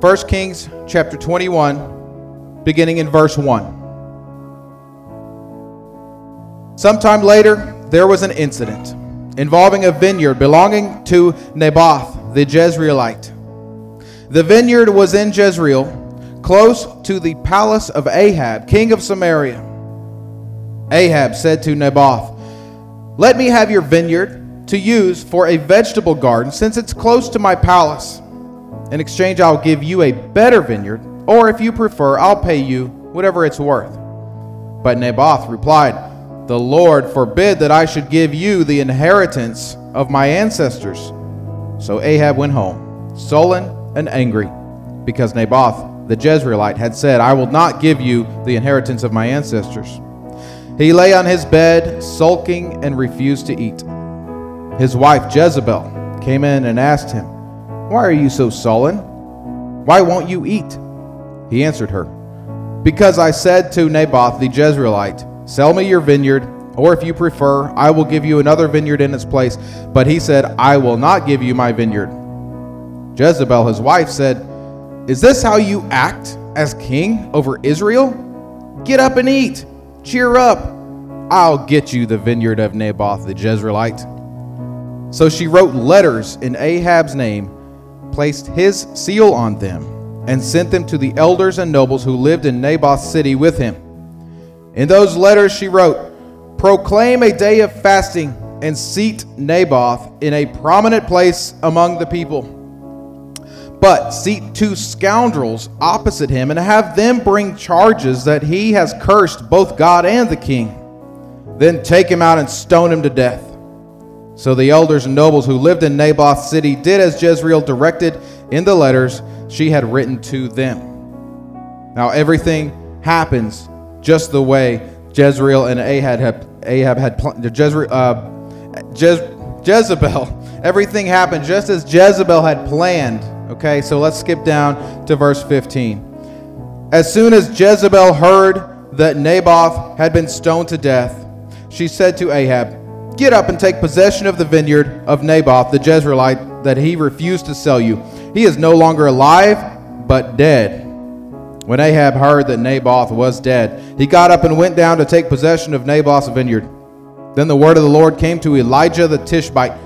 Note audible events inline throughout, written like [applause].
1 Kings chapter 21, beginning in verse 1. Sometime later, there was an incident involving a vineyard belonging to Naboth the Jezreelite. The vineyard was in Jezreel, close to the palace of Ahab, king of Samaria. Ahab said to Naboth, Let me have your vineyard to use for a vegetable garden, since it's close to my palace. In exchange, I'll give you a better vineyard, or if you prefer, I'll pay you whatever it's worth. But Naboth replied, The Lord forbid that I should give you the inheritance of my ancestors. So Ahab went home, sullen and angry, because Naboth the Jezreelite had said, I will not give you the inheritance of my ancestors. He lay on his bed, sulking, and refused to eat. His wife Jezebel came in and asked him, Why are you so sullen? Why won't you eat? He answered her, Because I said to Naboth the Jezreelite, Sell me your vineyard, or if you prefer, I will give you another vineyard in its place. But he said, I will not give you my vineyard. Jezebel, his wife, said, is this how you act as king over Israel? Get up and eat. Cheer up. I'll get you the vineyard of Naboth the Jezreelite. So she wrote letters in Ahab's name, placed his seal on them, and sent them to the elders and nobles who lived in Naboth's city with him. In those letters she wrote, Proclaim a day of fasting and seat Naboth in a prominent place among the people but seat two scoundrels opposite him and have them bring charges that he has cursed both God and the king. Then take him out and stone him to death. So the elders and nobles who lived in Naboth's city did as Jezreel directed in the letters she had written to them. Now everything happens just the way Jezreel and Ahab had, Ahab had Jezreel, uh, Jez, Jezebel. [laughs] Everything happened just as Jezebel had planned Okay, so let's skip down to verse 15. As soon as Jezebel heard that Naboth had been stoned to death, she said to Ahab, Get up and take possession of the vineyard of Naboth the Jezreelite that he refused to sell you. He is no longer alive, but dead. When Ahab heard that Naboth was dead, he got up and went down to take possession of Naboth's vineyard. Then the word of the Lord came to Elijah the Tishbite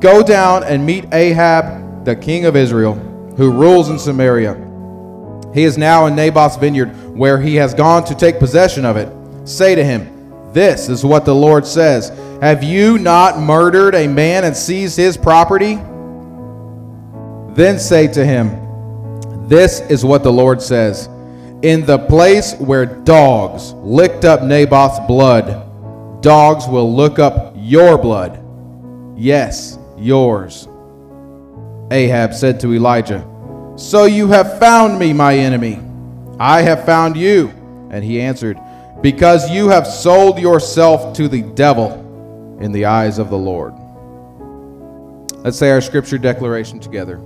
Go down and meet Ahab the king of Israel, who rules in Samaria. He is now in Naboth's vineyard, where he has gone to take possession of it. Say to him, This is what the Lord says Have you not murdered a man and seized his property? Then say to him, This is what the Lord says In the place where dogs licked up Naboth's blood, dogs will look up your blood. Yes, yours. Ahab said to Elijah, So you have found me, my enemy. I have found you. And he answered, Because you have sold yourself to the devil in the eyes of the Lord. Let's say our scripture declaration together.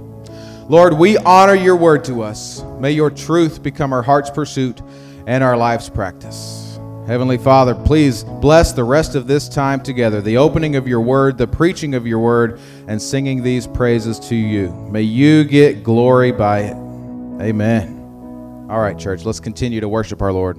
Lord, we honor your word to us. May your truth become our heart's pursuit and our life's practice. Heavenly Father, please bless the rest of this time together, the opening of your word, the preaching of your word, and singing these praises to you. May you get glory by it. Amen. All right, church, let's continue to worship our Lord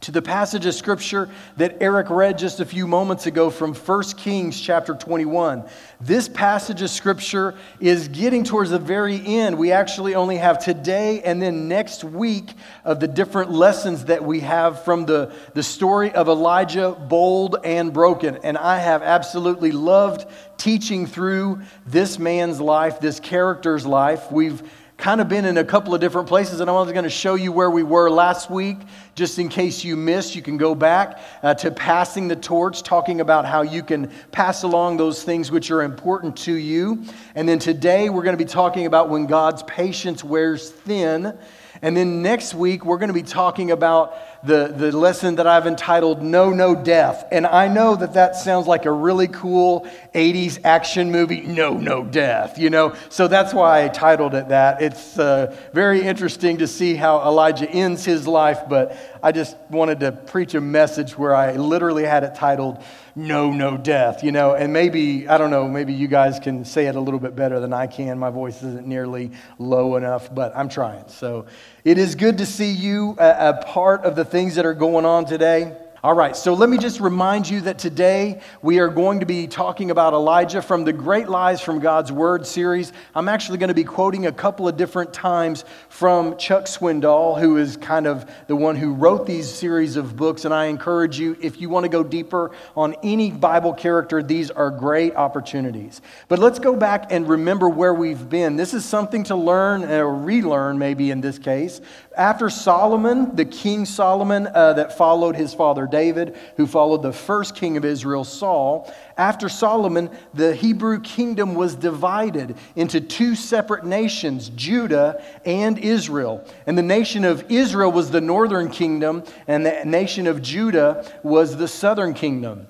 to the passage of scripture that Eric read just a few moments ago from 1 Kings chapter 21. This passage of scripture is getting towards the very end. We actually only have today and then next week of the different lessons that we have from the, the story of Elijah, bold and broken. And I have absolutely loved teaching through this man's life, this character's life. We've kind of been in a couple of different places, and I was going to show you where we were last week. Just in case you missed, you can go back uh, to passing the torch, talking about how you can pass along those things which are important to you. And then today, we're going to be talking about when God's patience wears thin. And then next week, we're going to be talking about the, the lesson that I've entitled No, No Death. And I know that that sounds like a really cool 80s action movie, No, No Death, you know? So that's why I titled it that. It's uh, very interesting to see how Elijah ends his life, but I just wanted to preach a message where I literally had it titled No, No Death, you know? And maybe, I don't know, maybe you guys can say it a little bit better than I can. My voice isn't nearly low enough, but I'm trying. So it is good to see you a, a part of the things that are going on today. All right, so let me just remind you that today we are going to be talking about Elijah from the Great Lives from God's Word series. I'm actually going to be quoting a couple of different times from Chuck Swindoll, who is kind of the one who wrote these series of books. And I encourage you, if you want to go deeper on any Bible character, these are great opportunities. But let's go back and remember where we've been. This is something to learn or relearn, maybe in this case. After Solomon, the King Solomon uh, that followed his father David, who followed the first king of Israel, Saul. After Solomon, the Hebrew kingdom was divided into two separate nations, Judah and Israel. And the nation of Israel was the northern kingdom, and the nation of Judah was the southern kingdom.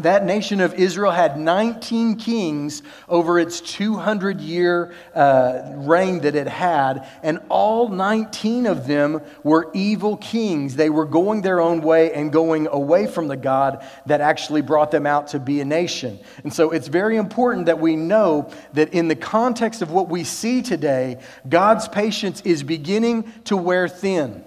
That nation of Israel had 19 kings over its 200 year uh, reign that it had, and all 19 of them were evil kings. They were going their own way and going away from the God that actually brought them out to be a nation. And so it's very important that we know that in the context of what we see today, God's patience is beginning to wear thin.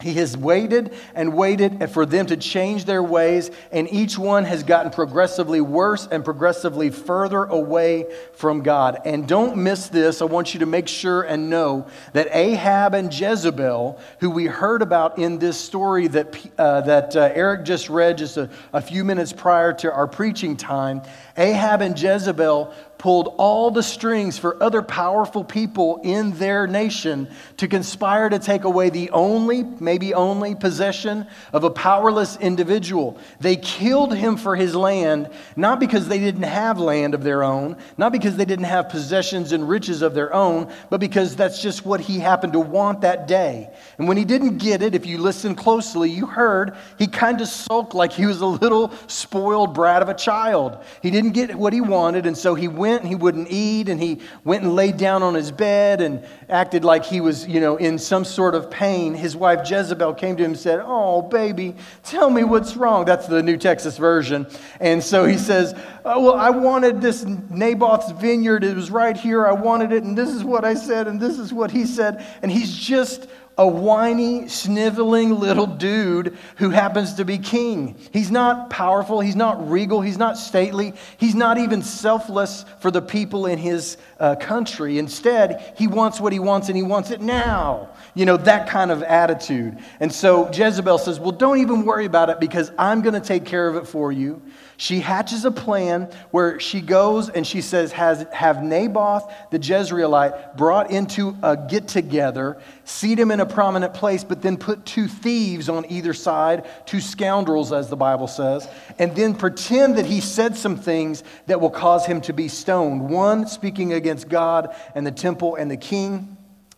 He has waited and waited for them to change their ways, and each one has gotten progressively worse and progressively further away from God. And don't miss this. I want you to make sure and know that Ahab and Jezebel, who we heard about in this story that, uh, that uh, Eric just read just a, a few minutes prior to our preaching time, Ahab and Jezebel pulled all the strings for other powerful people in their nation to conspire to take away the only, maybe only, possession of a powerless individual. They killed him for his land, not because they didn't have land of their own, not because they didn't have possessions and riches of their own, but because that's just what he happened to want that day. And when he didn't get it, if you listen closely, you heard he kind of sulked like he was a little spoiled brat of a child. He didn't get what he wanted, and so he went went and he wouldn't eat and he went and laid down on his bed and acted like he was, you know, in some sort of pain. His wife Jezebel came to him and said, Oh, baby, tell me what's wrong. That's the New Texas version. And so he says, oh, Well, I wanted this Naboth's vineyard. It was right here. I wanted it. And this is what I said. And this is what he said. And he's just a whiny, sniveling little dude who happens to be king. He's not powerful, he's not regal, he's not stately, he's not even selfless for the people in his uh, country. Instead, he wants what he wants and he wants it now. You know, that kind of attitude. And so Jezebel says, Well, don't even worry about it because I'm going to take care of it for you. She hatches a plan where she goes and she says, has, Have Naboth the Jezreelite brought into a get together, seat him in a prominent place, but then put two thieves on either side, two scoundrels, as the Bible says, and then pretend that he said some things that will cause him to be stoned. One speaking against God and the temple and the king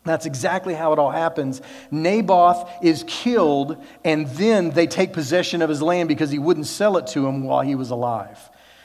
that's exactly how it all happens. Naboth is killed, and then they take possession of his land because he wouldn't sell it to him while he was alive.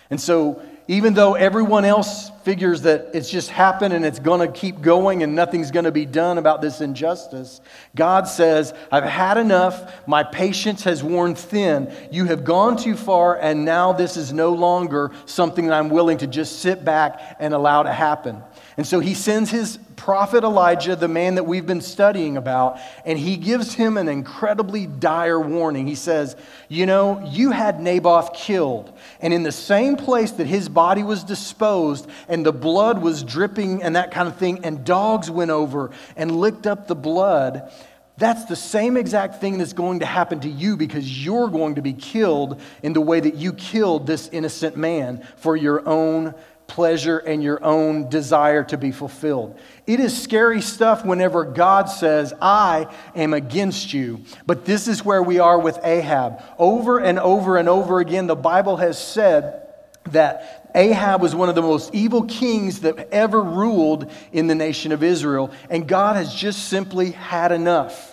And so, even though everyone else figures that it's just happened and it's going to keep going and nothing's going to be done about this injustice, God says, I've had enough. My patience has worn thin. You have gone too far, and now this is no longer something that I'm willing to just sit back and allow to happen. And so he sends his prophet Elijah, the man that we've been studying about, and he gives him an incredibly dire warning. He says, You know, you had Naboth killed, and in the same place that his body was disposed, and the blood was dripping and that kind of thing, and dogs went over and licked up the blood. That's the same exact thing that's going to happen to you because you're going to be killed in the way that you killed this innocent man for your own pleasure and your own desire to be fulfilled. It is scary stuff whenever God says, I am against you. But this is where we are with Ahab. Over and over and over again, the Bible has said that Ahab was one of the most evil kings that ever ruled in the nation of Israel, and God has just simply had enough.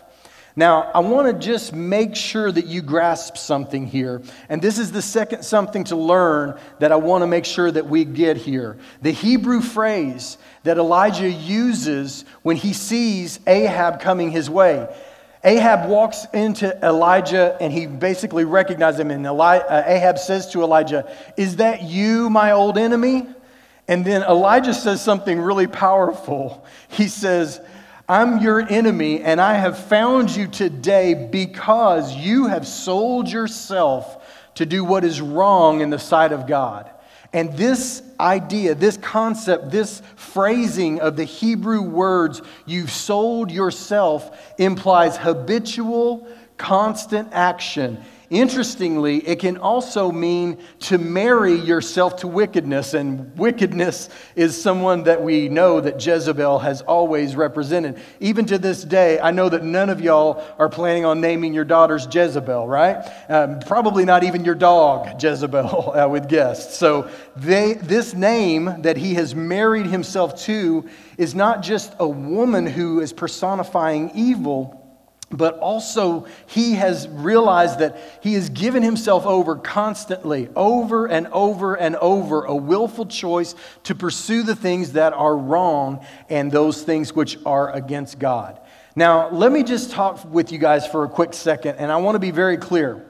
Now, I want to just make sure that you grasp something here. And this is the second something to learn that I want to make sure that we get here. The Hebrew phrase that Elijah uses when he sees Ahab coming his way. Ahab walks into Elijah and he basically recognizes him. And Eli- uh, Ahab says to Elijah, Is that you, my old enemy? And then Elijah says something really powerful. He says, I'm your enemy, and I have found you today because you have sold yourself to do what is wrong in the sight of God. And this idea, this concept, this phrasing of the Hebrew words, you've sold yourself, implies habitual, constant action. Interestingly, it can also mean to marry yourself to wickedness, and wickedness is someone that we know that Jezebel has always represented. Even to this day, I know that none of y'all are planning on naming your daughters Jezebel, right? Um, probably not even your dog Jezebel, [laughs] I would guess. So, they, this name that he has married himself to is not just a woman who is personifying evil but also he has realized that he has given himself over constantly, over and over and over, a willful choice to pursue the things that are wrong and those things which are against God. Now, let me just talk with you guys for a quick second, and I want to be very clear.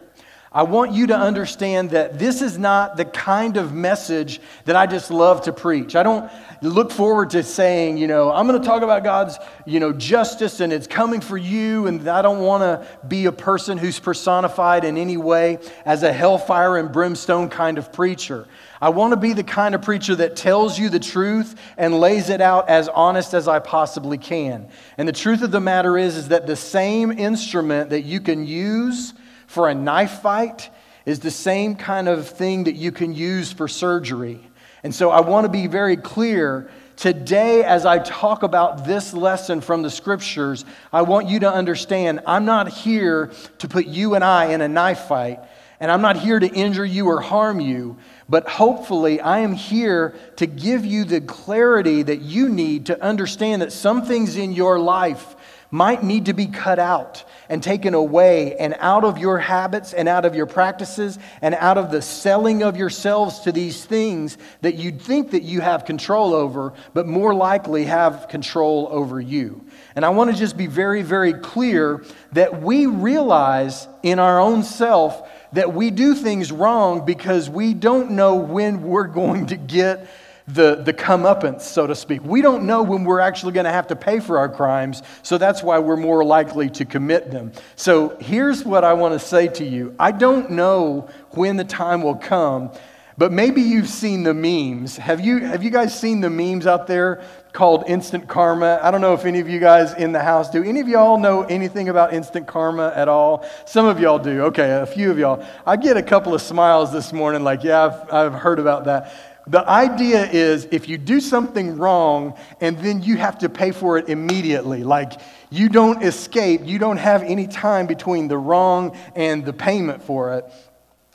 I want you to understand that this is not the kind of message that I just love to preach. I don't look forward to saying, you know, I'm going to talk about God's, you know, justice and it's coming for you. And I don't want to be a person who's personified in any way as a hellfire and brimstone kind of preacher. I want to be the kind of preacher that tells you the truth and lays it out as honest as I possibly can. And the truth of the matter is, is that the same instrument that you can use for a knife fight is the same kind of thing that you can use for surgery. And so I want to be very clear today as I talk about this lesson from the scriptures. I want you to understand I'm not here to put you and I in a knife fight, and I'm not here to injure you or harm you. But hopefully, I am here to give you the clarity that you need to understand that some things in your life might need to be cut out and taken away and out of your habits and out of your practices and out of the selling of yourselves to these things that you'd think that you have control over, but more likely have control over you. And I want to just be very, very clear that we realize in our own self that we do things wrong because we don't know when we're [laughs] going to get the, the comeuppance, so to speak. We don't know when we're actually going to have to pay for our crimes, so that's why we're more likely to commit them. So here's what I want to say to you I don't know when the time will come, but maybe you've seen the memes. Have you, have you guys seen the memes out there called instant karma? I don't know if any of you guys in the house do. Any of y'all know anything about instant karma at all? Some of y'all do. Okay, a few of y'all. I get a couple of smiles this morning, like, yeah, I've, I've heard about that. The idea is if you do something wrong and then you have to pay for it immediately, like you don't escape, you don't have any time between the wrong and the payment for it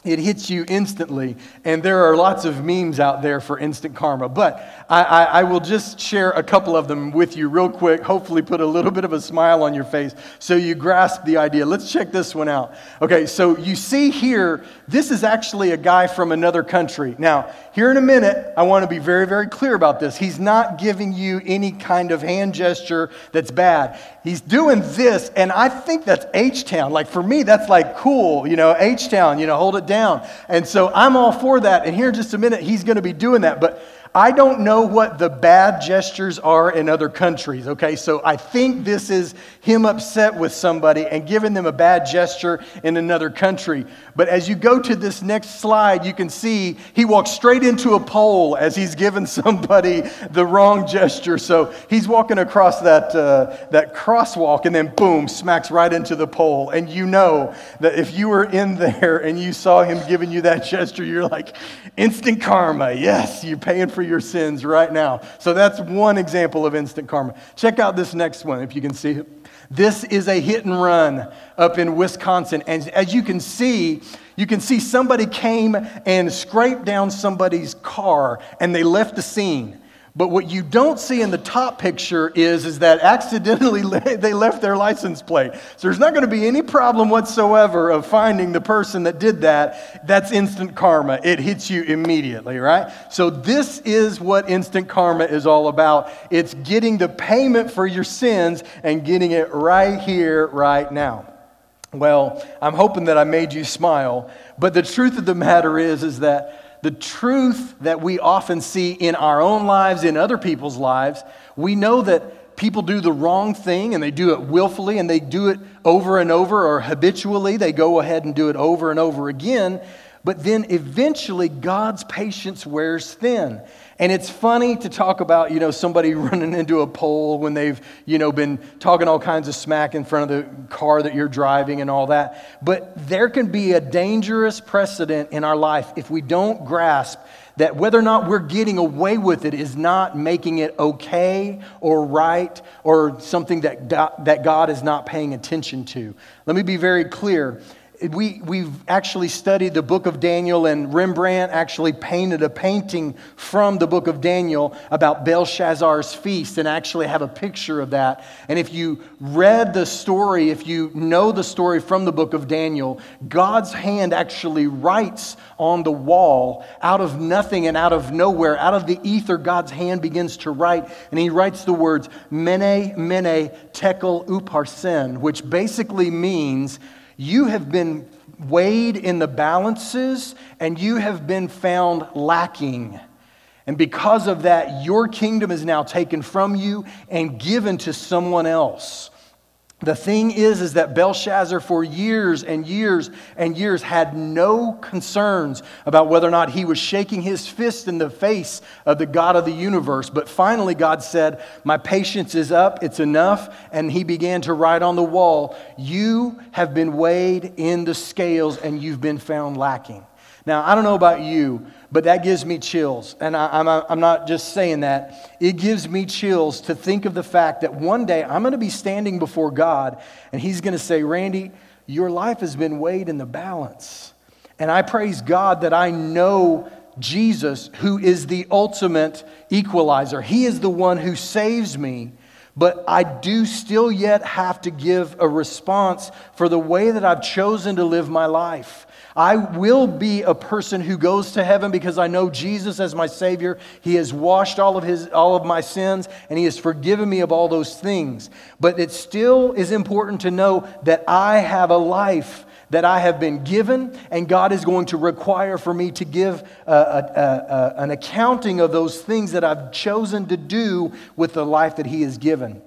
it hits you instantly. And there are lots of memes out there for instant karma. But I, I, I, will just share a couple of them with you real quick, hopefully, put a little bit of a smile on your face so you grasp the idea. Let's check this one out. Okay, so you see here, this is actually a guy from another country. Now, here in a minute, I want to be very, very clear about this. He's not giving you any kind of hand gesture that's bad. He's doing this, and I think that's H Town. Like for me, that's like cool, you know, H Town, you know, hold it down. And so I'm all for that. And here in just a minute, he's going to be doing that. But I don't know what the bad gestures are in other countries, okay? So I think this is him upset with somebody and giving them a bad gesture in another country. But as you go to this next slide, you can see he walks straight into a pole as he's given [laughs] somebody the wrong gesture. So he's walking across that, uh, that crosswalk and then boom, smacks right into the pole. And you know that if you were in [laughs] there and you saw him giving you that gesture, you're like, instant karma. Yes, you're paying for your sins right now. So that's one example of instant karma. Check out this next one if you can see it. This is a hit and run up in Wisconsin. And as you can see, you can see somebody came and scraped down somebody's car and they left the scene. But what you don't see in the top picture is, is that accidentally [laughs] they left their license plate. So there's not going to be any problem whatsoever of finding the person that did that. That's instant karma. It hits you immediately, right? So this is what instant karma is all about. It's getting the payment for your sins and getting it right here, right now. Well, I'm hoping that I made you smile, but the truth of the matter is, is that the truth that we often see in our own lives, in other people's lives, we know that people do the wrong thing and they do it willfully and they do it over and over or habitually. They go ahead and do it over and over again. But then eventually God's patience wears thin. And it's funny to talk about, you know, somebody [laughs] running into a pole when they've, you know, been talking all kinds of smack in front of the car that you're driving and all that. But there can be a dangerous precedent in our life if we don't grasp that whether or not we're getting away with it is not making it okay or right or something that, that God is not paying attention to. Let me be very clear we, we've actually studied the book of Daniel, and Rembrandt actually painted a painting from the book of Daniel about Belshazzar's feast and actually have a picture of that. And if you read the story, if you know the story from the book of Daniel, God's hand actually writes on the wall out of nothing and out of nowhere, out of the ether, God's hand begins to write, and he writes the words, Mene, Mene, Tekel, Upharsin, which basically means you have been weighed in the balances and you have been found lacking. And because of that, your kingdom is now taken from you and given to someone else. The thing is, is that Belshazzar, for years and years and years, had no concerns about whether or not he was shaking his fist in the face of the God of the universe. But finally, God said, My patience is up, it's enough. And he began to write on the wall, You have been weighed in the scales and you've been found lacking. Now, I don't know about you, but that gives me chills. And I, am I'm, I'm not just saying that. It gives me chills to think of the fact that one day I'm going to be standing before God and He's going to say, Randy, your life has been weighed in the balance. And I praise God that I know Jesus, who is the ultimate equalizer. He is the one who saves me. But I do still yet have to give a response for the way that I've chosen to live my life. I will be a person who goes to heaven because I know Jesus as my Savior. He has washed all of, his, all of my sins and He has forgiven me of all those things. But it still is important to know that I have a life that I have been given, and God is going to require for me to give a, a, a, an accounting of those things that I've chosen to do with the life that He has given.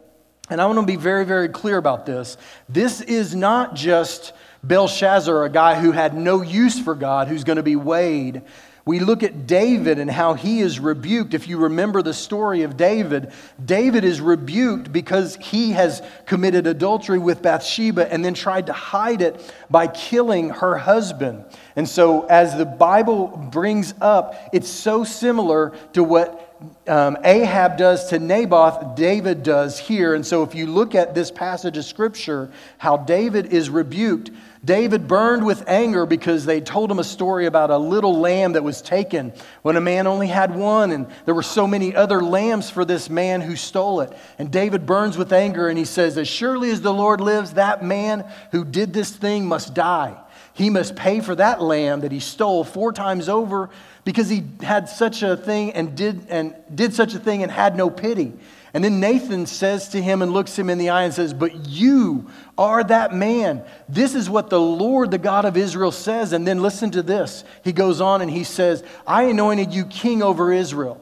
And I want to be very, very clear about this. This is not just Belshazzar, a guy who had no use for God, who's going to be weighed. We look at David and how he is rebuked. If you remember the story of David, David is rebuked because he has committed adultery with Bathsheba and then tried to hide it by killing her husband. And so, as the Bible brings up, it's so similar to what um, Ahab does to Naboth, David does here. And so, if you look at this passage of scripture, how David is rebuked, David burned with anger because they told him a story about a little lamb that was taken when a man only had one, and there were so many other lambs for this man who stole it. And David burns with anger and he says, As surely as the Lord lives, that man who did this thing must die. He must pay for that lamb that he stole four times over because he had such a thing and did, and did such a thing and had no pity. And then Nathan says to him and looks him in the eye and says, But you are that man. This is what the Lord, the God of Israel, says. And then listen to this. He goes on and he says, I anointed you king over Israel.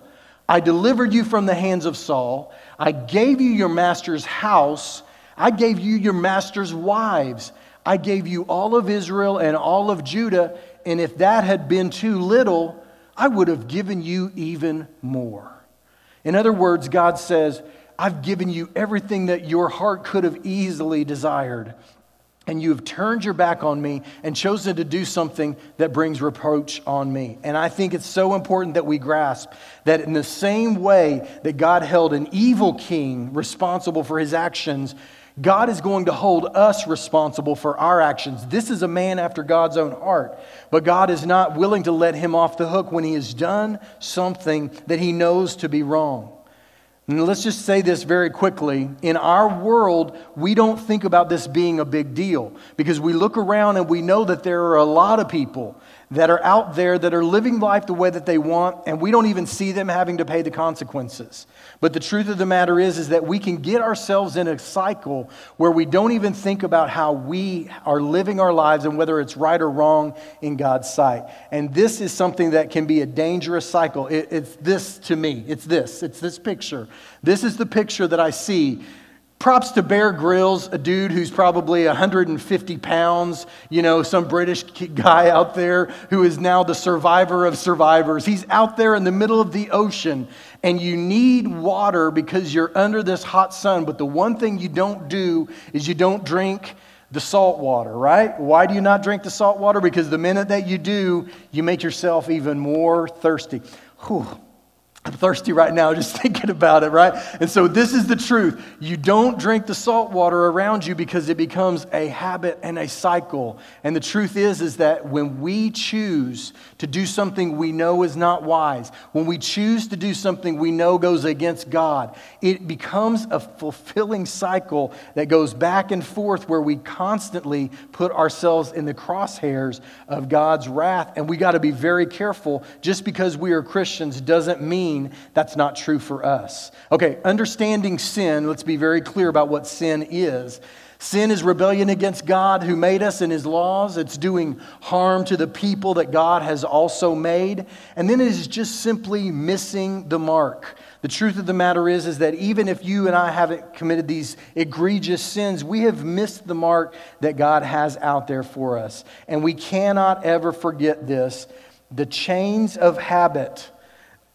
I delivered you from the hands of Saul. I gave you your master's house. I gave you your master's wives. I gave you all of Israel and all of Judah. And if that had been too little, I would have given you even more. In other words, God says, I've given you everything that your heart could have easily desired. And you have turned your back on me and chosen to do something that brings reproach on me. And I think it's so important that we grasp that in the same way that God held an evil king responsible for his actions, God is going to hold us responsible for our actions. This is a man after God's own heart, but God is not willing to let him off the hook when he has done something that he knows to be wrong. And let's just say this very quickly. In our world, we don't think about this being a big deal because we look around and we know that there are a lot of people that are out there that are living life the way that they want, and we don't even see them having to pay the consequences. But the truth of the matter is, is that we can get ourselves in a cycle where we don't even think about how we are living our lives and whether it's right or wrong in God's sight. And this is something that can be a dangerous cycle. It, it's this to me. It's this. It's this picture. This is the picture that I see Props to Bear Grylls, a dude who's probably 150 pounds, you know, some British [laughs] guy out there who is now the survivor of survivors. He's out there in the middle of the ocean, and you need water because you're under this hot sun. But the one thing you don't do is you don't drink the salt water, right? Why do you not drink the salt water? Because the minute that you do, you make yourself even more thirsty. Whew. I'm thirsty right now just [laughs] thinking about it, right? And so this is the truth. You don't drink the salt water around you because it becomes a habit and a cycle. And the truth is is that when we choose to do something we know is not wise, when we choose to do something we know goes against God, it becomes a fulfilling cycle that goes back and forth where we constantly put ourselves in the crosshairs of God's wrath. And we got to be very careful. Just because we are Christians doesn't mean that's not true for us. Okay, understanding sin, let's be very clear about what sin is. Sin is rebellion against God who made us and his laws. It's doing harm to the people that God has also made. And then it is just simply missing the mark. The truth of the matter is, is that even if you and I haven't committed these egregious sins, we have missed the mark that God has out there for us. And we cannot ever forget this. The chains of habit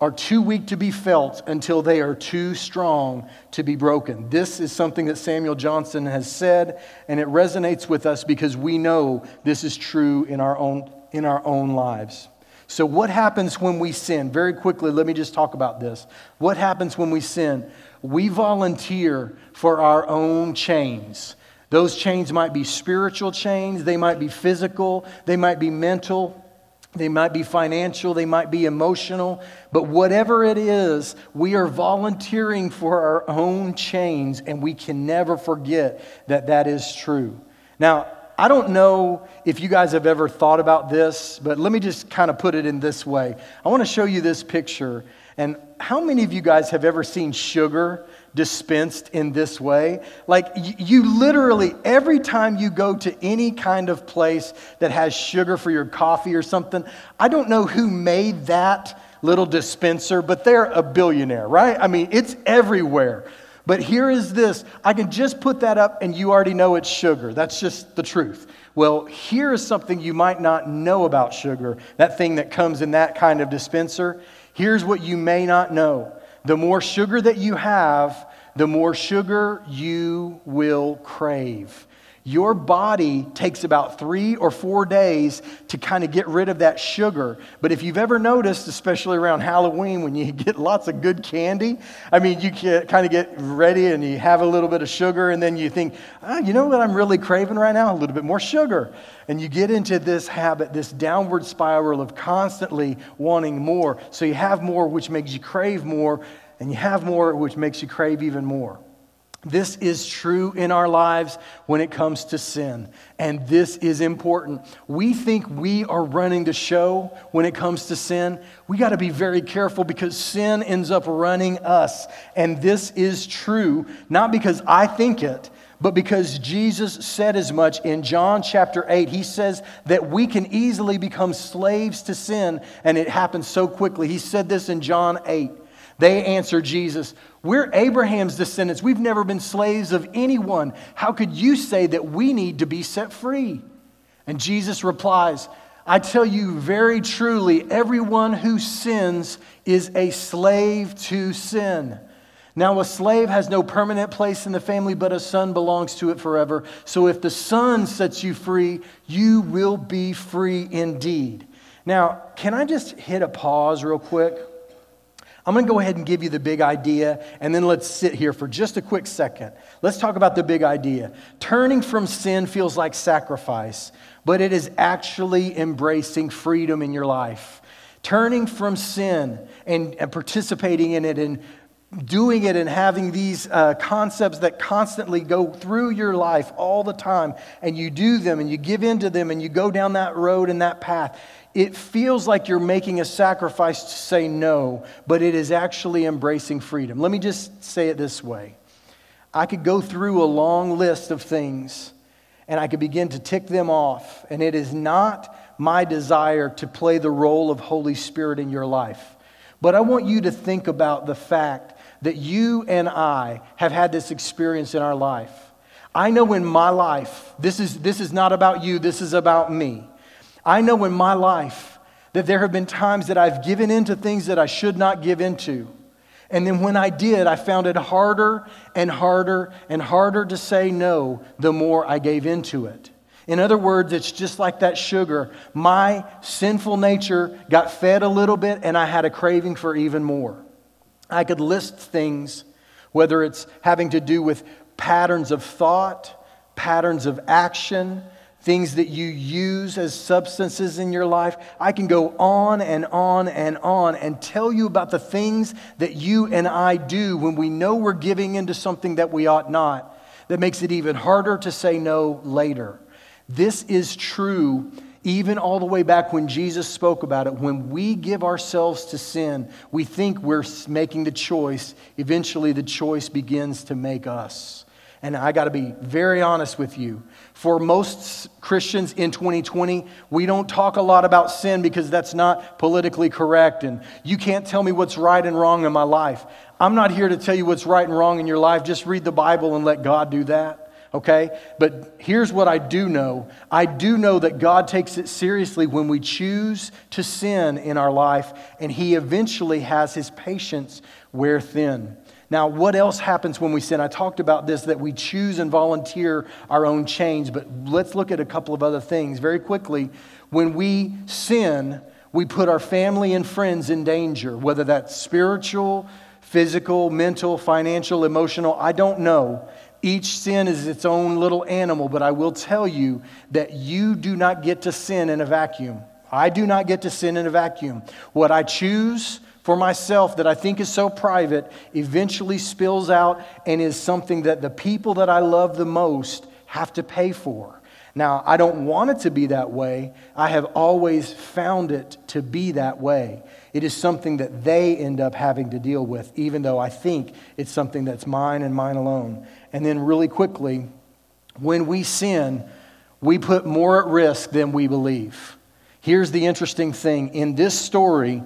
are too weak to be felt until they are too strong to be broken. This is something that Samuel Johnson has said, and it resonates with us because we know this is true in our own, in our own lives. So, what happens when we sin? Very quickly, let me just talk about this. What happens when we sin? We volunteer for our own chains. Those chains might be spiritual chains, they might be physical, they might be mental. They might be financial, they might be emotional, but whatever it is, we are volunteering for our own chains, and we can never forget that that is true. Now, I don't know if you guys have ever thought about this, but let me just kind of put it in this way. I want to show you this picture. And how many of you guys have ever seen sugar dispensed in this way. Like, you literally, every time you go to any kind of place that has sugar for your coffee or something, I don't know who made that little dispenser, but they're a billionaire, right? I mean, it's everywhere. But here is this I can just put that up and you already know it's sugar. That's just the truth. Well, here is something you might not know about sugar, that thing that comes in that kind of dispenser. Here's what you may not know the more sugar that you have, the more sugar you will crave. Your body takes about three or four days to kind of get rid of that sugar. But if you've ever noticed, especially around Halloween when you [laughs] get lots of good candy, I mean, you kind of get ready and you have a little bit of sugar, and then you think, oh, you know what I'm really craving right now? A little bit more sugar. And you get into this habit, this downward spiral of constantly wanting more. So you have more, which makes you crave more, and you have more, which makes you crave even more. This is true in our lives when it comes to sin. And this is important. We think we are running the show when it comes to sin. We got to be very careful because sin ends up running us. And this is true, not because I think it, but because Jesus said as much in John chapter 8. He says that we can easily become slaves to sin, and it happens so quickly. He said this in John 8. They answered Jesus, We're Abraham's descendants. We've never been slaves of anyone. How could you say that we need to be set free? And Jesus replies, I tell you very truly, everyone who sins is a slave to sin. Now, a slave has no permanent place in the family, but a son belongs to it forever. So if the son sets you free, you will be free indeed. Now, can I just hit a pause real quick? I'm going to go ahead and give you the big idea, and then let's sit here for just a quick second. Let's talk about the big idea. Turning from sin feels like sacrifice, but it is actually embracing freedom in your life. Turning from sin and, and participating in it and doing it and having these uh, concepts that constantly go through your life all the time, and you do them and you give in to them and you go down that road and that path, it feels like you're making a sacrifice to say no, but it is actually embracing freedom. Let me just say it this way I could go through a long list of things and I could begin to tick them off, and it is not my desire to play the role of Holy Spirit in your life. But I want you to think about the fact that you and I have had this experience in our life. I know in my life, this is, this is not about you, this is about me. I know in my life that there have been times that I've given into things that I should not give into. And then when I did, I found it harder and harder and harder to say no the more I gave into it. In other words, it's just like that sugar. My sinful nature got fed a little bit, and I had a craving for even more. I could list things, whether it's having to do with patterns of thought, patterns of action, things that you use as substances in your life. I can go on and on and on and tell you about the things that you and I do when we know we're giving into something that we ought not, that makes it even harder to say no later. This is true even all the way back when Jesus spoke about it. When we give ourselves to sin, we think we're making the choice. Eventually, the choice begins to make us. And I got to be very honest with you. For most Christians in 2020, we don't talk a lot about sin because that's not politically correct. And you can't tell me what's right and wrong in my life. I'm not here to tell you what's right and wrong in your life. Just read the Bible and let God do that okay? But here's what I do know I do know that God takes it seriously when we choose to sin in our life, and He eventually has His patience wear thin. Now, what else happens when we sin? I talked about this that we choose and volunteer our own change, but let's look at a couple of other things very quickly. When we sin, we put our family and friends in danger, whether that's spiritual, physical, mental, financial, emotional, I don't know. Each sin is its own little animal, but I will tell you that you do not get to sin in a vacuum. I do not get to sin in a vacuum. What I choose for myself that I think is so private eventually spills out and is something that the people that I love the most have to pay for. Now, I don't want it to be that way. I have always found it to be that way. It is something that they end up having to deal with, even though I think it's something that's mine and mine alone. And then, really quickly, when we sin, we put more at risk than we believe. Here's the interesting thing in this story,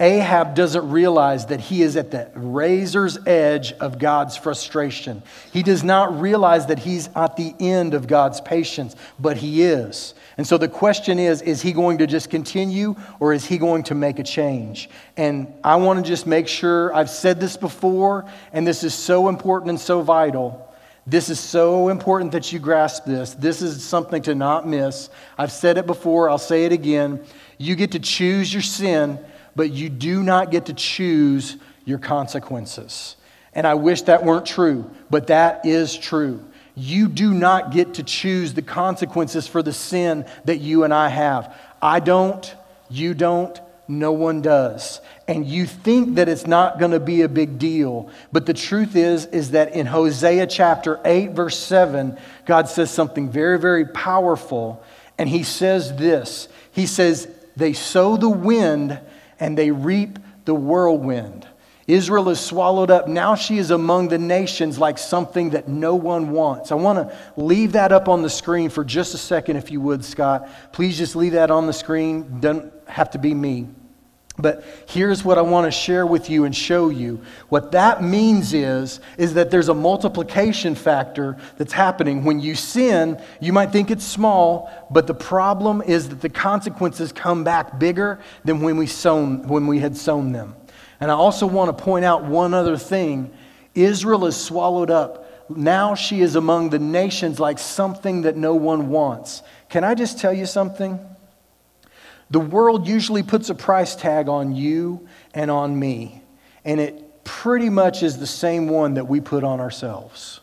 Ahab doesn't realize that he is at the razor's edge of God's frustration. He does not realize that he's at the end of God's patience, but he is. And so the question is is he going to just continue or is he going to make a change? And I want to just make sure I've said this before, and this is so important and so vital. This is so important that you grasp this. This is something to not miss. I've said it before, I'll say it again. You get to choose your sin but you do not get to choose your consequences. And I wish that weren't true, but that is true. You do not get to choose the consequences for the sin that you and I have. I don't, you don't, no one does. And you think that it's not going to be a big deal. But the truth is is that in Hosea chapter 8 verse 7, God says something very very powerful and he says this. He says they sow the wind and they reap the whirlwind. Israel is swallowed up. Now she is among the nations like something that no one wants. I want to leave that up on the screen for just a second, if you would, Scott. Please just leave that on the screen. Doesn't have to be me. But here's what I want to share with you and show you. What that means is, is that there's a multiplication factor that's happening. When you sin, you might think it's small, but the problem is that the consequences come back bigger than when we, sown, when we had sown them. And I also want to point out one other thing. Israel is swallowed up. Now she is among the nations like something that no one wants. Can I just tell you something? The world usually puts a price tag on you and on me, and it pretty much is the same one that we put on ourselves.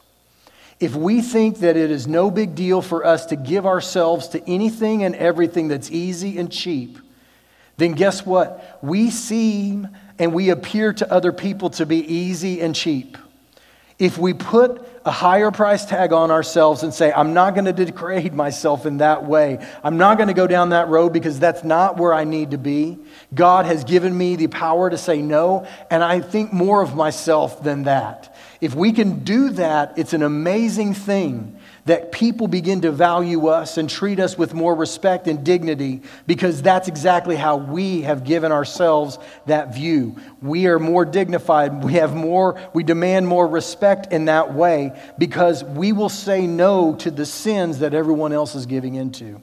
If we think that it is no big deal for us to give ourselves to anything and everything that's easy and cheap, then guess what? We seem and we appear to other people to be easy and cheap. If we put a higher price tag on ourselves and say, I'm not going to degrade [laughs] myself in that way. I'm not going to go down that road because that's not where I need to be. God has given me the power to say no, and I think more of myself than that. If we can do that, it's an amazing thing that people begin to value us and treat us with more respect and dignity because that's exactly how we have given ourselves that view. We are more dignified, we have more we demand more respect in that way because we will say no to the sins that everyone else is giving into.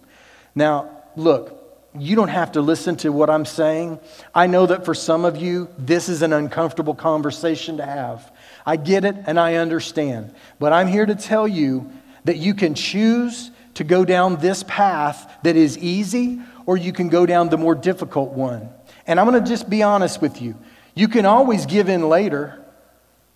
Now, look, you don't have to listen to what I'm saying. I know that for some of you, this is an uncomfortable conversation to have. I get it and I understand. But I'm here to tell you that you can choose to go down this path that is easy, or you can go down the more difficult one. And I'm going to just be honest with you. You can always give in later.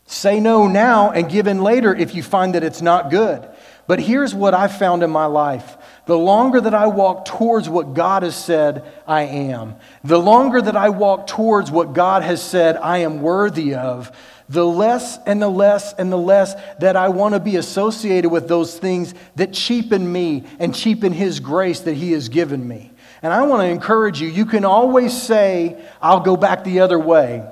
Say no now and give in later if you find that it's not good. But here's what I've found in my life the longer that I walk towards what God has said I am, the longer that I walk towards what God has said I am worthy of, the less and the less and the less that I want to be associated with those things that cheapen me and cheapen His grace that He has given me. And I want to encourage you, you can always say, I'll go back the other way.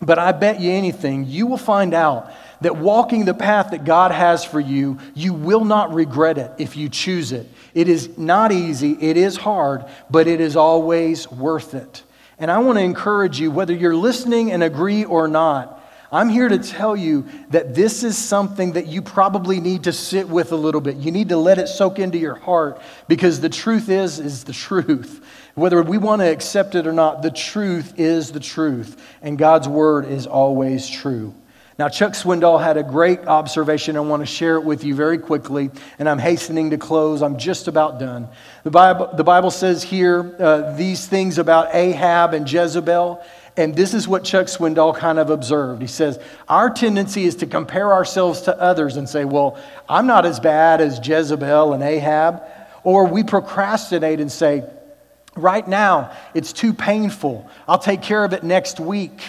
But I bet you anything, you will find out that walking the path that God has for you, you will not regret it if you choose it. It is not easy, it is hard, but it is always worth it. And I want to encourage you, whether you're listening and agree or not, I'm here to tell you that this is something that you probably need to sit with a little bit. You need to let it soak into your heart because the truth is is the truth. Whether we want to accept it or not, the truth is the truth, and God's word is always true. Now, Chuck Swindoll had a great observation. I want to share it with you very quickly, and I'm hastening to close. I'm just about done. The Bible, the Bible says here uh, these things about Ahab and Jezebel. And this is what Chuck Swindoll kind of observed. He says, Our tendency is to compare ourselves to others and say, Well, I'm not as bad as Jezebel and Ahab. Or we procrastinate and say, Right now, it's too painful. I'll take care of it next week.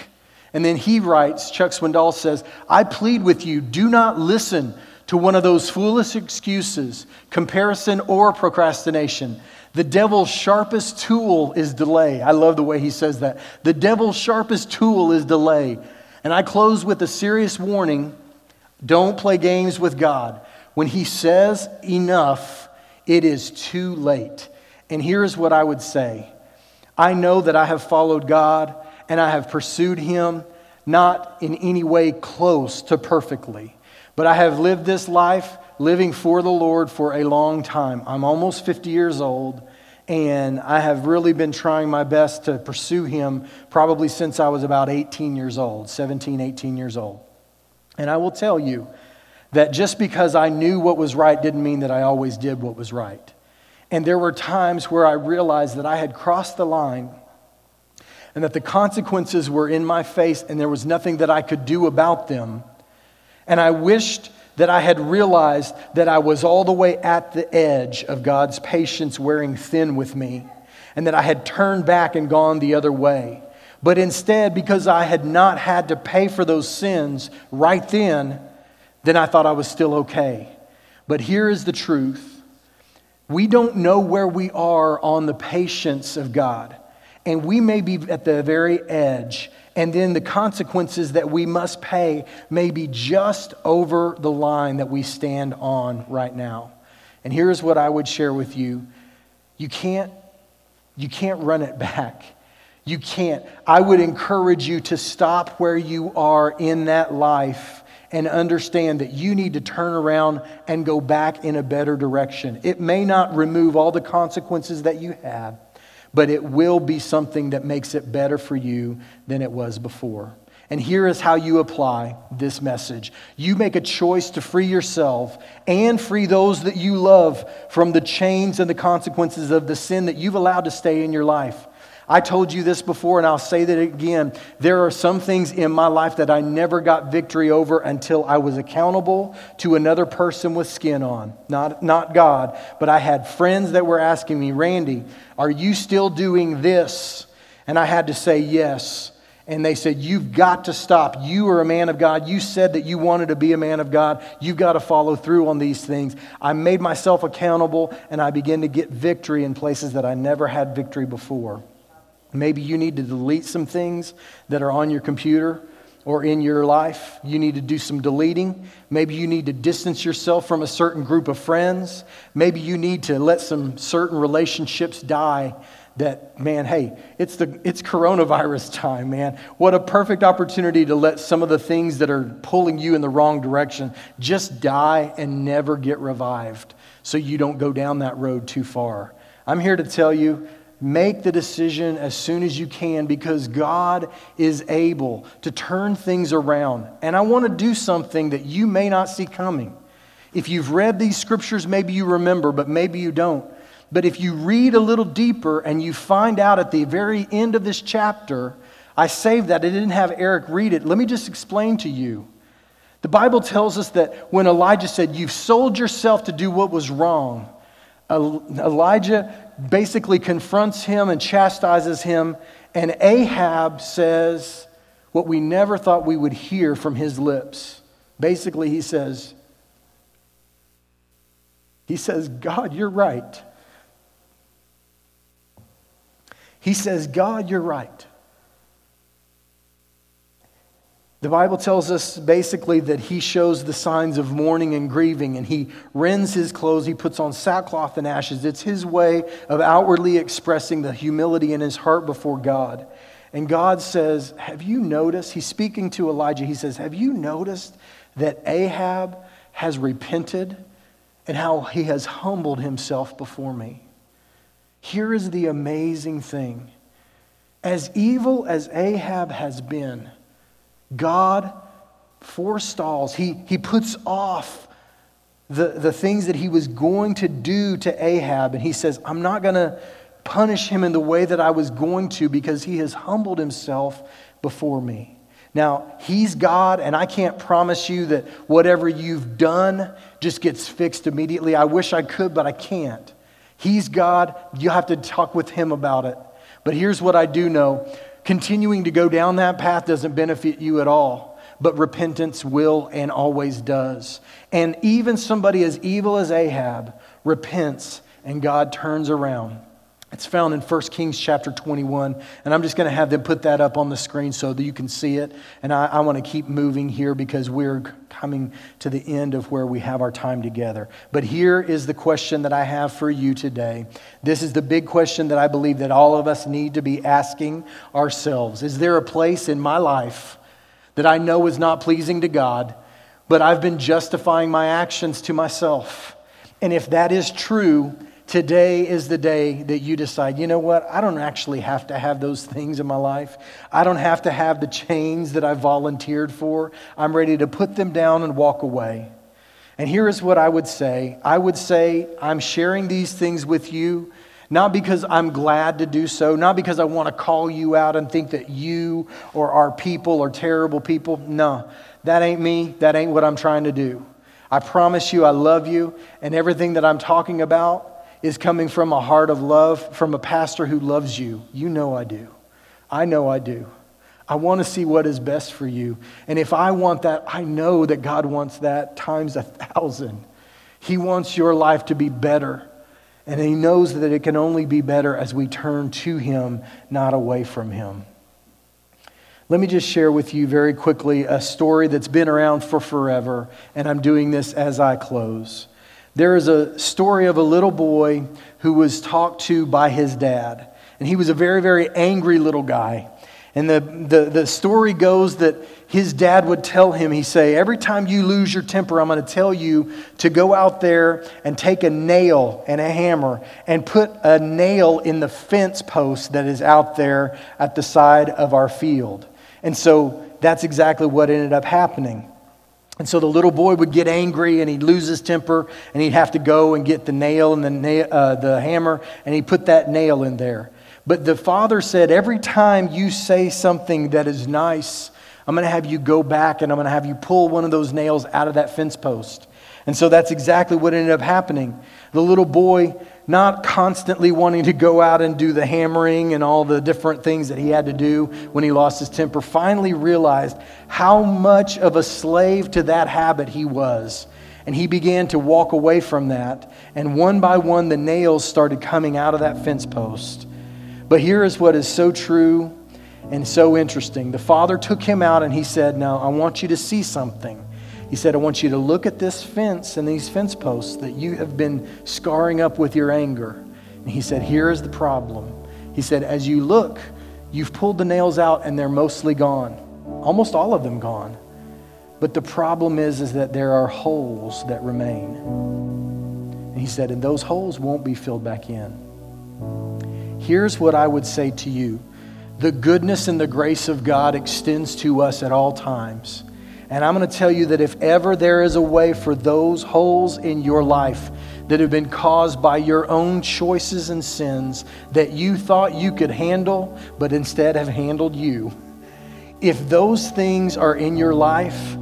And then he writes, Chuck Swindoll says, I plead with you, do not listen to one of those foolish excuses, comparison or procrastination. The devil's sharpest tool is delay. I love the way he says that. The devil's sharpest tool is delay. And I close with a serious warning don't play games with God. When he says enough, it is too late. And here's what I would say I know that I have followed God and I have pursued him, not in any way close to perfectly, but I have lived this life living for the Lord for a long time. I'm almost 50 years old, and I have really been trying my best to pursue Him probably since I was about 18 years old, 17, 18 years old. And I will tell you that just because I knew what was right didn't mean that I always did what was right. And there were times where I realized that I had crossed the line and that the consequences were in my face and there was nothing that I could do about them. And I wished that I had realized that I was all the way at the edge of God's patience wearing thin with me, and that I had turned back and gone the other way. But instead, because I had not had to pay for those sins right then, then I thought I was still okay. But here is the truth we don't know where we are on the patience of God, and we may be at the very edge and then the consequences that we must pay may be just over the line that we stand on right now. And here's what I would share with you you can't, you can't run it [laughs] back. You can't. I would encourage you to stop where you are in that life and understand that you need to turn around and go back in a better direction. It may not remove all the consequences that you have but it will be something that makes it better for you than it was before. And here is how you apply this message. You make a choice to free yourself and free those that you love from the chains and the consequences of the sin that you've allowed to stay in your life. I told you this before, and I'll say that again. There are some things in my life that I never got victory over until I was accountable to another person with skin on. Not, not God, but I had friends that were asking me, Randy, are you still doing this? And I had to say yes. and they said, You've got to stop. You are a man of God. You said that you wanted to be a man of God. You've got to follow through on these things. I made myself accountable and I began to get victory in places that I never had victory before. Maybe you need to delete some things that are on your computer or in your life. You need to do some deleting. Maybe you need to distance yourself from a certain group of friends. Maybe you need to let some certain relationships die that man hey it's the it's coronavirus [laughs] time man what a perfect opportunity to let some of the things that are pulling you in the wrong direction just die and never get revived so you don't go down that road too far i'm here to tell you make the decision as soon as you can because god is able to turn things around and i want to do something that you may not see coming if you've read these scriptures maybe you remember but maybe you don't but if you read a little deeper and you find out at the very end of this chapter, I saved that. I didn't have Eric read it. Let me just explain to you. The Bible tells us that when Elijah said, You've sold yourself to do what was wrong, Elijah basically confronts him and chastises him, and Ahab says what we never thought we would hear from his lips. Basically, he says, he says, God, you're right. He says, God, you're right. The Bible tells us basically that he shows the signs of mourning and grieving, and he rends his clothes, he puts on sackcloth and ashes. It's his way of outwardly expressing the humility in his heart before God. And God says, Have you noticed? He's speaking to Elijah. He says, Have you noticed that Ahab has repented and how he has humbled himself before me? Here is the amazing thing. As evil as Ahab has been, God forestalls, he, he puts off the, the things that he was going to do to Ahab, and he says, I'm not going to punish him in the way that I was going to because he has humbled himself before me. Now, he's God, and I can't promise you that whatever you've done just gets fixed immediately. I wish I could, but I can't. He's God. You have to talk with Him about it. But here's what I do know continuing to go down that path doesn't benefit you at all, but repentance will and always does. And even somebody as evil as Ahab repents, and God turns around. It's found in 1 Kings chapter 21. And I'm just going to have them put that up on the screen so that you can see it. And I, I want to keep moving here because we're coming to the end of where we have our time together. But here is the question that I have for you today. This is the big question that I believe that all of us need to be asking ourselves Is there a place in my life that I know is not pleasing to God, but I've been justifying my actions to myself? And if that is true, Today is the day that you decide, you know what? I don't actually have to have those things in my life. I don't have to have the chains that I volunteered for. I'm ready to put them down and walk away. And here is what I would say I would say, I'm sharing these things with you, not because I'm glad to do so, not because I want to call you out and think that you or our people are terrible people. No, that ain't me. That ain't what I'm trying to do. I promise you, I love you, and everything that I'm talking about is coming from a heart of love from a pastor who loves you. You know I do. I know I do. I want to see what is best for you. And if I want that, I know that God wants that times a thousand. He wants your life to be better. And He knows that it can only be better as we turn to Him, not away from Him. Let me just share with you very quickly a story that's been around for forever, and I'm doing this as I close. There is a story of a little boy who was talked to by his dad. And he was a very, very angry little guy. And the, the, the story goes that his dad would tell him, he say, every time you lose your temper, I'm going to tell you to go out there and take a nail and a hammer and put a nail in the fence post that is out there at the side of our field. And so that's exactly what ended up happening. And so the little boy would get angry and he'd lose his temper and he'd have to go and get the nail and the, uh, the hammer and he'd put that nail in there. But the father said, Every time you say something that is nice, I'm going to have you go back and I'm going to have you pull one of those nails out of that fence post. And so that's exactly what ended up happening. The little boy not constantly wanting to go out and do the hammering and all the different things that he had to do when he lost his temper, finally realized how much of a slave to that habit he was. And he began to walk away from that. And one by one, the nails started coming out of that fence post. But here is what is so true and so interesting. The father took him out and he said, Now, I want you to see something. He said, I want you to look at this fence and these fence posts that you have been scarring up with your anger. And he said, Here is the problem. He said, As you look, you've pulled the nails out and they're mostly gone, almost all of them gone. But the problem is, is that there are holes that remain. And he said, And those holes won't be filled back in. Here's what I would say to you the goodness and the grace of God extends to us at all times. And I'm going to tell you that if ever there is a way for those holes in your life that have been caused by your own choices and sins that you thought you could handle, but instead have handled you, if those things are in your life,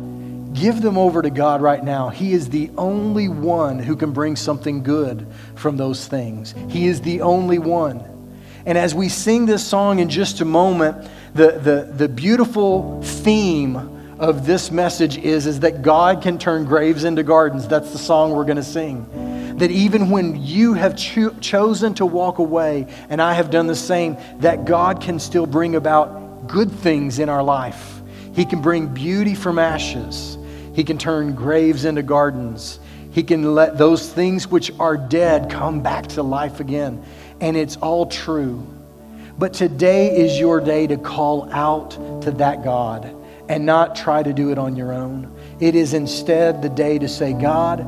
give them over to God right now. He is the only one who can bring something good from those things. He is the only one. And as we sing this song in just a moment, the, the, the beautiful theme of this message is, is that God can turn graves into gardens. That's the song we're going to sing. That even when you have cho- chosen to walk away, and I have done the same, that God can still bring about good things in our life. He can bring beauty from ashes. He can turn graves into gardens. He can let those things which are dead come back to life again. And it's all true. But today is your day to call out to that God and not try to do it on your own. It is instead the day to say, God,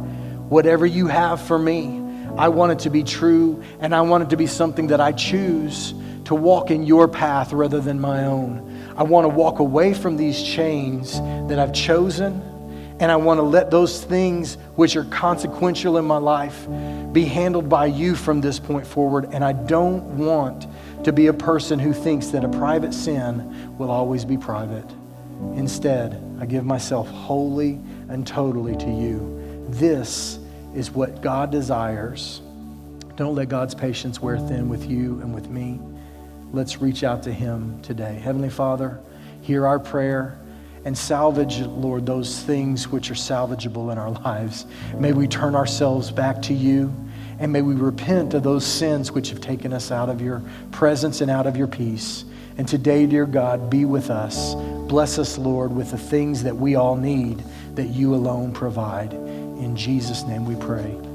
whatever you have for me, I want it to be true, and I want it to be something that I choose to walk in your path rather than my own. I want to walk away from these chains that I've chosen, and I want to let those things which are consequential in my life be handled by you from this point forward. And I don't want to be a person who thinks that a private sin will always be private. Instead, I give myself wholly and totally to you. This is what God desires. Don't let God's patience wear thin with you and with me. Let's reach out to Him today. Heavenly Father, hear our prayer and salvage, Lord, those things which are salvageable in our lives. May we turn ourselves back to you and may we repent of those sins which have taken us out of your presence and out of your peace. And today, dear God, be with us. Bless us, Lord, with the things that we all need that you alone provide. In Jesus' name we pray.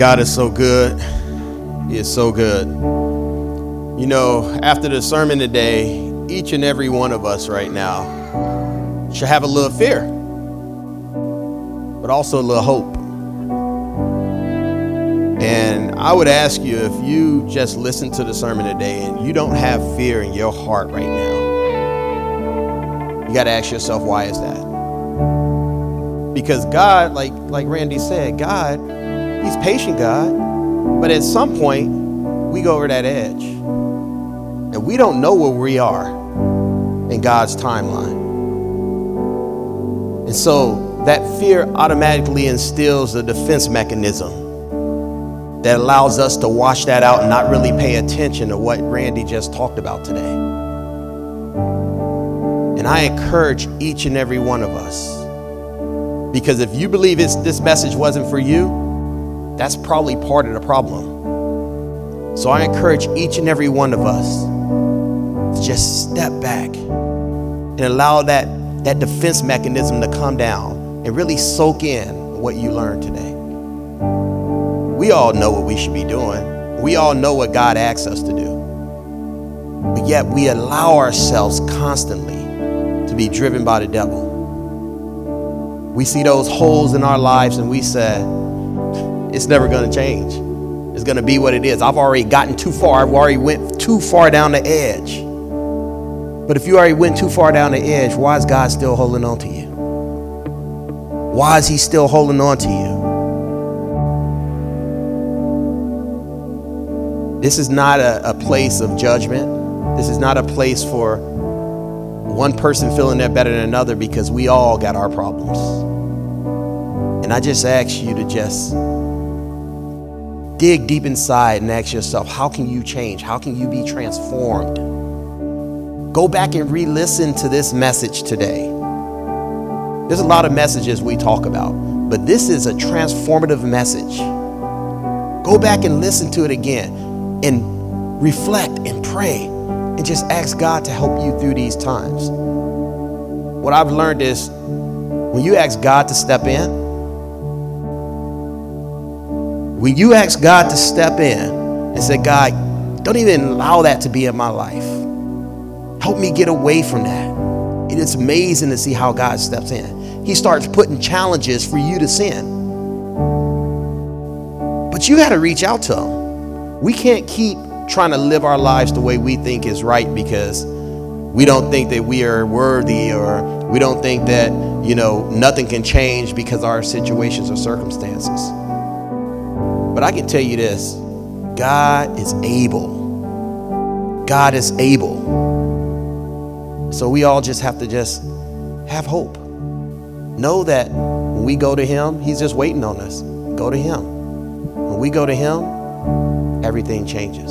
God is so good. He is so good. You know, after the sermon today, each and every one of us right now should have a little fear, but also a little hope. And I would ask you if you just listen to the sermon today and you don't have fear in your heart right now, you got to ask yourself, why is that? Because God, like, like Randy said, God, He's patient God. But at some point, we go over that edge. And we don't know where we are in God's timeline. And so that fear automatically instills a defense mechanism that allows us to wash that out and not really pay attention to what Randy just talked about today. And I encourage each and every one of us because if you believe this message wasn't for you, that's probably part of the problem. So I encourage each and every one of us to just step back and allow that, that defense mechanism to come down and really soak in what you learned today. We all know what we should be doing. We all know what God asks us to do. But yet we allow ourselves constantly to be driven by the devil. We see those holes in our lives and we say, it's never going to change. It's going to be what it is. I've already gotten too far. I've already went too far down the edge. But if you already went too far down the edge, why is God still holding on to you? Why is he still holding on to you? This is not a, a place of judgment. This is not a place for one person feeling they're better than another because we all got our problems. And I just ask you to just dig deep inside and ask yourself, how can you change? How can you be transformed? Go back and re listen to this message today. There's a lot of messages we talk about, but this is a transformative message. Go back and listen to it again and reflect and pray and just ask God to help you through these times. What I've learned is when you ask God to step in, when you ask God to step in and say, God, don't even allow that to be in my life. Help me get away from that. It is amazing to see how God steps in. He starts putting challenges for you to sin. But you got to reach out to Him. We can't keep trying to live our lives the way we think is right because we don't think that we are worthy or we don't think that, you know, nothing can change because our situations or circumstances. But I can tell you this God is able. God is able. So we all just have to just have hope. Know that when we go to Him, He's just waiting on us. Go to Him. When we go to Him, everything changes.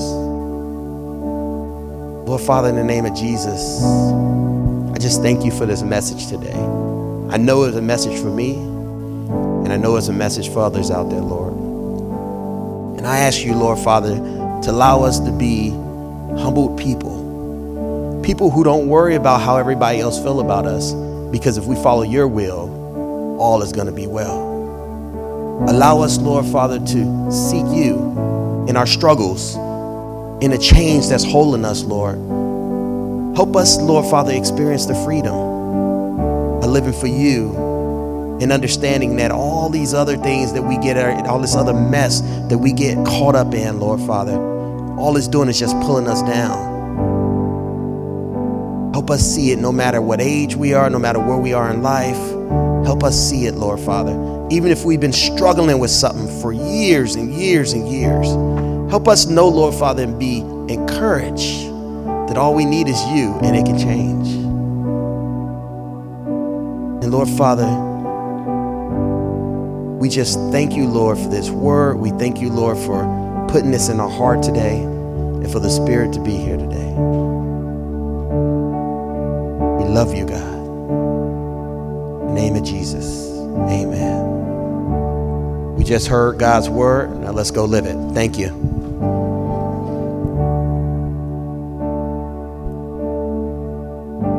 Lord Father, in the name of Jesus, I just thank you for this message today. I know it's a message for me, and I know it's a message for others out there, Lord. And I ask you, Lord Father, to allow us to be humbled people. People who don't worry about how everybody else feel about us, because if we follow your will, all is going to be well. Allow us, Lord Father, to seek you in our struggles in a change that's holding us, Lord. Help us, Lord Father, experience the freedom of living for you and understanding that all these other things that we get, all this other mess that we get caught up in, Lord Father, all it's doing is just pulling us down. Help us see it no matter what age we are, no matter where we are in life. Help us see it, Lord Father. Even if we've been struggling with something for years and years and years. Help us know, Lord Father, and be encouraged that all we need is you and it can change. And Lord Father, we just thank you, Lord, for this word. We thank you, Lord, for putting this in our heart today and for the Spirit to be here today. We love you, God. In the name of Jesus, amen. We just heard God's word. Now let's go live it. Thank you.